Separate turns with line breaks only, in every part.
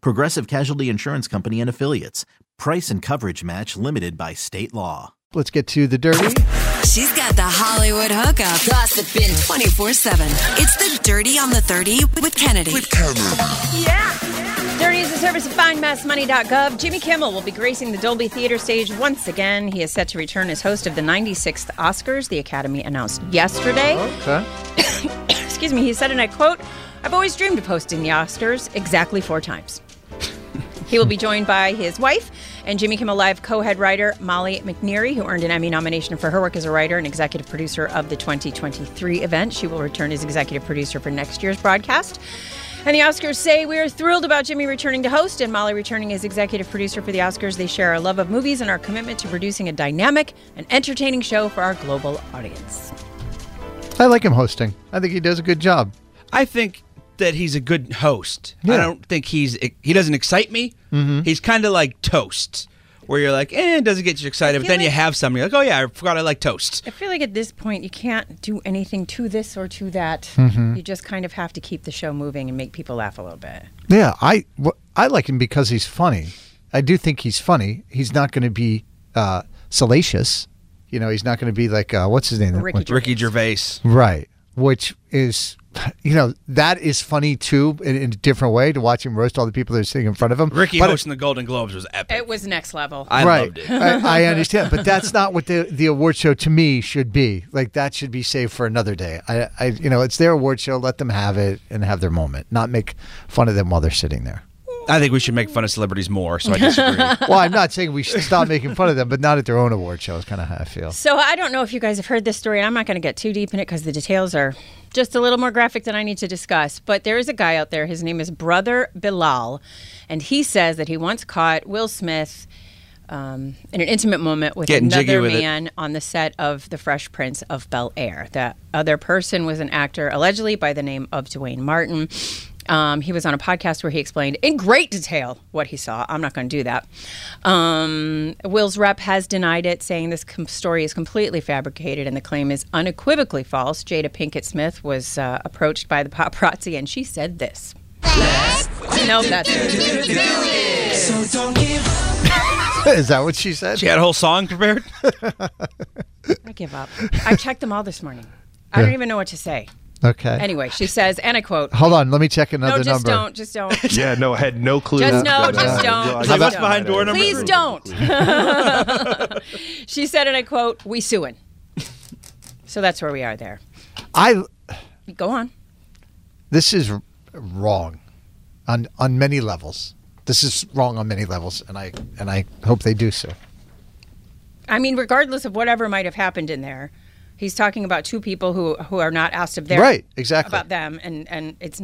Progressive Casualty Insurance Company and Affiliates. Price and coverage match limited by state law.
Let's get to the dirty.
She's got the Hollywood hookup. Gossiping 24 7. It's the Dirty on the 30 with Kennedy. With Kennedy.
Yeah. Dirty is a service of findmassmoney.gov. Jimmy Kimmel will be gracing the Dolby Theater stage once again. He is set to return as host of the 96th Oscars, the Academy announced yesterday.
Okay.
Excuse me, he said, and I quote, I've always dreamed of hosting the Oscars exactly four times. he will be joined by his wife and Jimmy Kimmel Live co head writer Molly McNearney, who earned an Emmy nomination for her work as a writer and executive producer of the 2023 event. She will return as executive producer for next year's broadcast. And the Oscars say we are thrilled about Jimmy returning to host and Molly returning as executive producer for the Oscars. They share our love of movies and our commitment to producing a dynamic and entertaining show for our global audience.
I like him hosting. I think he does a good job.
I think that he's a good host. I don't think he's he doesn't excite me. Mm-hmm. He's kind of like toast, where you're like, eh, it doesn't get you excited, but
feel
then you have something you're like, oh yeah, I forgot I like toast.
I feel like at this point you can't do anything to this or to that.
Mm-hmm.
You just kind of have to keep the show moving and make people laugh a little bit.
Yeah, I I like him because he's funny. I do think he's funny. He's not going to be uh, salacious. You know, he's not going to be like uh, what's his name?
Ricky
What-
Ricky Gervais.
Right, which is, you know, that is funny too in, in a different way to watch him roast all the people that are sitting in front of him.
Ricky
But-
hosting the Golden Globes was epic.
It was next level.
I
right.
loved it.
I, I understand, but that's not what the the award show to me should be. Like that should be saved for another day. I, I, you know, it's their award show. Let them have it and have their moment. Not make fun of them while they're sitting there.
I think we should make fun of celebrities more. So I disagree.
Well, I'm not saying we should stop making fun of them, but not at their own award show. Is kind of how I feel.
So I don't know if you guys have heard this story, and I'm not going to get too deep in it because the details are just a little more graphic than I need to discuss. But there is a guy out there. His name is Brother Bilal, and he says that he once caught Will Smith um, in an intimate moment with
Getting
another
with it.
man on the set of The Fresh Prince of Bel Air. That other person was an actor, allegedly by the name of Duane Martin. Um, he was on a podcast where he explained in great detail what he saw. I'm not going to do that. Um, Will's rep has denied it, saying this com- story is completely fabricated and the claim is unequivocally false. Jada Pinkett Smith was uh, approached by the paparazzi and she said this. No, that's
Is that what she said?
she had a whole song prepared.
I give up. I checked them all this morning. I don't even know what to say.
Okay.
Anyway, she says, and I quote,
Hold on. Let me check another
No, just
number.
don't, just don't.
Yeah, no, I had no clue.
Just no, just don't.
I
Is
that
guess
what's
I
behind door
a-
number
Please don't. she said, and I quote, we suing. So that's where we are there.
I.
Go on.
This is wrong, on on many levels. This is wrong on many levels, and I and I hope they do so.
I mean, regardless of whatever might have happened in there, he's talking about two people who who are not asked of their
Right, exactly.
about them, and and it's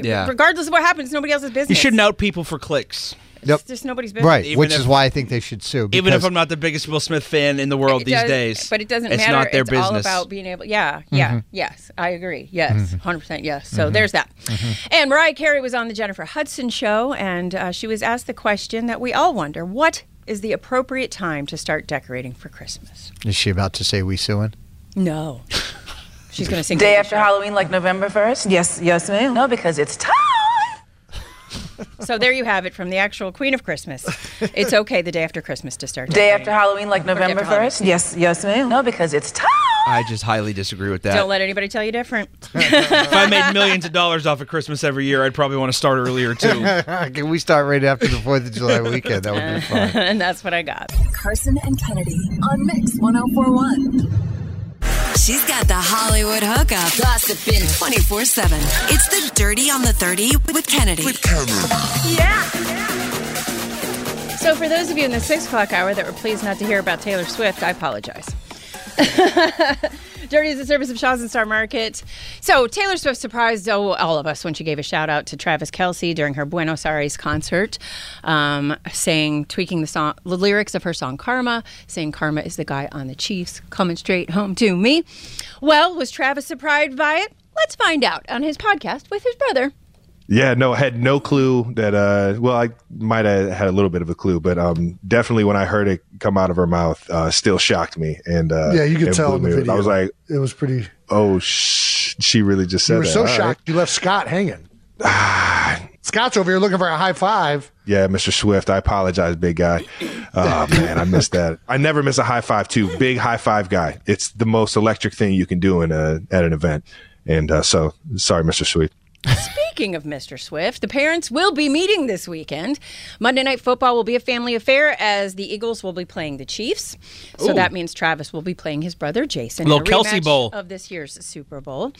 Yeah.
regardless of what happens, it's nobody else's business.
You shouldn't out people for clicks.
Yep.
It's just nobody's business.
Right,
Even
which
if-
is why I think they should sue.
Even if I'm not the biggest Will Smith fan in the world
It
these
does-
days,
but it doesn't
it's
matter.
not their
it's
business.
all about being able. Yeah, mm-hmm. yeah, yes, I agree. Yes, mm-hmm. 100 percent. Yes. So mm-hmm. there's that. And Mariah Carey was on the Jennifer Hudson show, and uh, she was asked the question that we all wonder: What is the appropriate time to start decorating for Christmas?
is she about to say we suing?
No. She's going to sing
Day after Halloween, like November 1st? Yes, yes, ma'am. No, because it's time.
So there you have it from the actual Queen of Christmas. It's okay the day after Christmas to start.
Day after Halloween, like November 1st? Yes, yes, ma'am. No, because it's time.
I just highly disagree with that.
Don't let anybody tell you different.
if I made millions of dollars off of Christmas every year, I'd probably want to start earlier too.
Can we start right after the Fourth of July weekend? That would be fun.
and that's what I got.
Carson and Kennedy on Mix 1041. She's got the Hollywood hookup. Gossiping 24 7. It's the Dirty on the 30 with Kennedy. With Kennedy.
Yeah. So, for those of you in the six o'clock hour that were pleased not to hear about Taylor Swift, I apologize. Dirty is the service of Shaw's and Star Market. So, Taylor Swift surprised oh, all of us when she gave a shout out to Travis Kelce during her Buenos Aires concert, um, saying, tweaking the song, the lyrics of her song Karma, saying Karma is the guy on the Chiefs coming straight home to me. Well, was Travis surprised by it? Let's find out on his podcast with his brother.
Yeah, no, I had no clue that. Uh, well, I might have had a little bit of a clue, but um, definitely when I heard it come out of her mouth, uh, still shocked me. And uh,
Yeah, you could tell in the
me.
video.
I was like,
it was pretty.
oh, sh- she really just said
You were
that.
so
All right.
shocked. You left Scott hanging. Scott's over here looking for a high five.
Yeah, Mr. Swift, I apologize, big guy. Oh man, I missed that. I never miss a high five too. Big high five guy. It's the most electric thing you can do in a at an event. And uh, so, sorry, Mr. Swift.
Speaking of Mr. Swift, the parents will be meeting this weekend. Monday Night Football will be a family affair as the Eagles will be playing the Chiefs. So
Ooh.
that means Travis will be playing his brother Jason.
Little
Kelce
Bowl.
of this year's Super Bowl.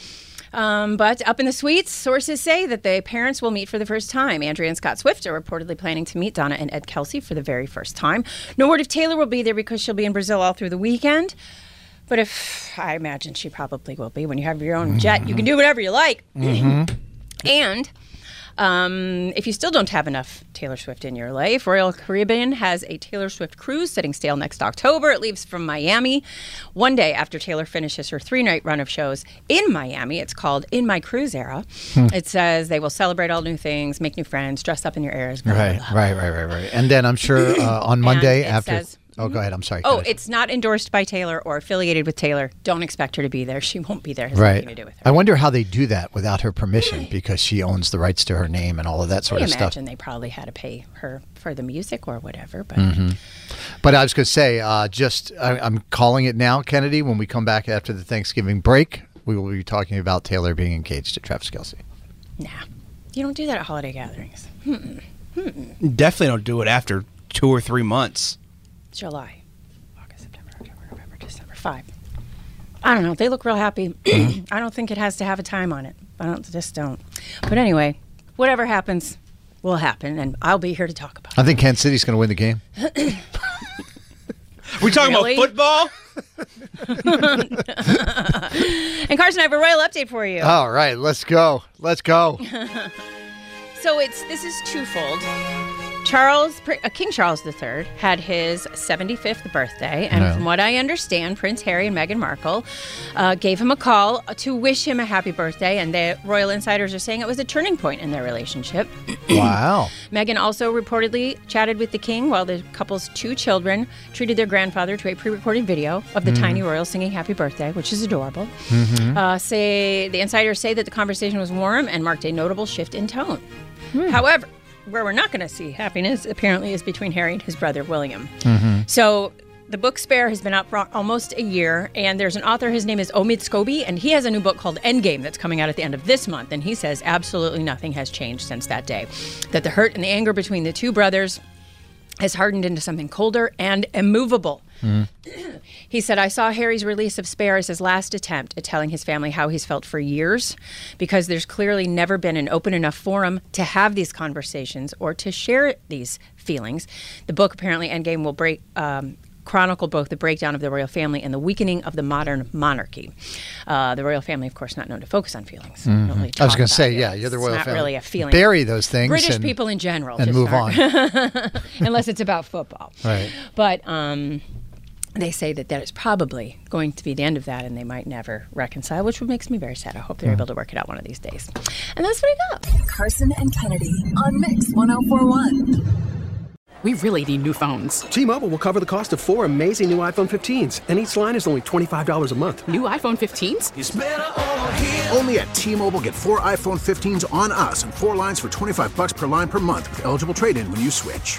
Um, but up in the suites, sources say that the parents will meet for the first time. Andrea and Scott Swift are reportedly planning to meet Donna and Ed Kelce for the very first time. No word if Taylor will be there because she'll be in Brazil all through the weekend. But if I imagine she probably will be, when you have your own jet, you can do whatever you like. And um, if you still don't have enough Taylor Swift in your life, Royal Caribbean has a Taylor Swift cruise setting sail next October. It leaves from Miami one day after Taylor finishes her three night run of shows in Miami. It's called In My Cruise Era.
Hmm.
It says they will celebrate all new things, make new friends, dress up in your eras. blah, blah,
Right,
blah.
right, right, right, right. And then I'm sure uh, on Monday after.
says-
oh, go ahead. I'm sorry.
Oh,
Kennedy.
it's not endorsed by Taylor or affiliated with Taylor. Don't expect her to be there. She won't be there. It has
right.
nothing to do with her.
I wonder how they do that without her permission because she owns the rights to her name and all of that sort
I
of stuff.
I imagine they probably had to pay her for the music or whatever, but
Mhm. But I was going to say, uh, just I, I'm calling it now, Kennedy. When we come back after the Thanksgiving break, we will be talking about Taylor being engaged to Travis Kelce.
nah. You don't do that at holiday gatherings. Mm-mm. Mm-mm.
Definitely don't do it after two or three months.
July, August, September, October, November, December. Five. I don't know. They look real happy. I don't think it has to have a time on it. I don't just don't. But anyway, whatever happens will happen, and I'll be here to talk about.
I think Kansas City's going to win the game.
it.
We talking
Really?
about football?
and Carson, I have a royal update for you.
All right, let's go. Let's go.
So it's this is twofold. Charles, uh, King Charles III, had his 75th birthday, and from what I understand, Prince Harry and Meghan Markle uh, gave him a call to wish him a happy birthday, and the royal insiders are saying it was a turning point in their relationship.
wow.
Meghan also reportedly chatted with the king while the couple's two children treated their grandfather to a pre-recorded video of the
Mhm.
tiny royal singing "Happy Birthday," which is adorable.
Mhm.
Uh, say the insiders say that the conversation was warm and marked a notable shift in tone. However, where we're not going to see happiness apparently is between Harry and his brother William.
Mhm.
So the book Spare has been out for almost a year, and there's an author. His name is Omid Scobie, and he has a new book called Endgame that's coming out at the end of this month. And he says absolutely nothing has changed since that day. That the hurt and the anger between the two brothers has hardened into something colder and immovable. He said, I saw Harry's release of Spare as his last attempt at telling his family how he's felt for years, because there's clearly never been an open enough forum to have these conversations or to share these feelings. The book, apparently, Endgame, will break. Um, Chronicle both the breakdown of the royal family and the weakening of the modern monarchy. Uh, the royal family, of course, not known to focus on feelings.
Mhm.
really
I was going to say,
feelings.
yeah, you're the
It's
royal
not
family.
really a feeling.
Bury those things.
British
and-
people in general,
and move on.
unless it's about football.
Right.
But um, they say that that is probably going to be the end of that, and they might never reconcile, which makes me very sad. I hope they're
Hmm.
able to work it out one of these days. And that's what I got.
Carson and Kennedy on Mix 1041.
We really need new phones. T-Mobile will cover the cost of four amazing new iPhone 15s, and each line is only $25 a month. New iPhone 15s?
Only at T-Mobile get four iPhone 15s on us and four lines for 25 bucks per line per month with eligible trade-in when you switch.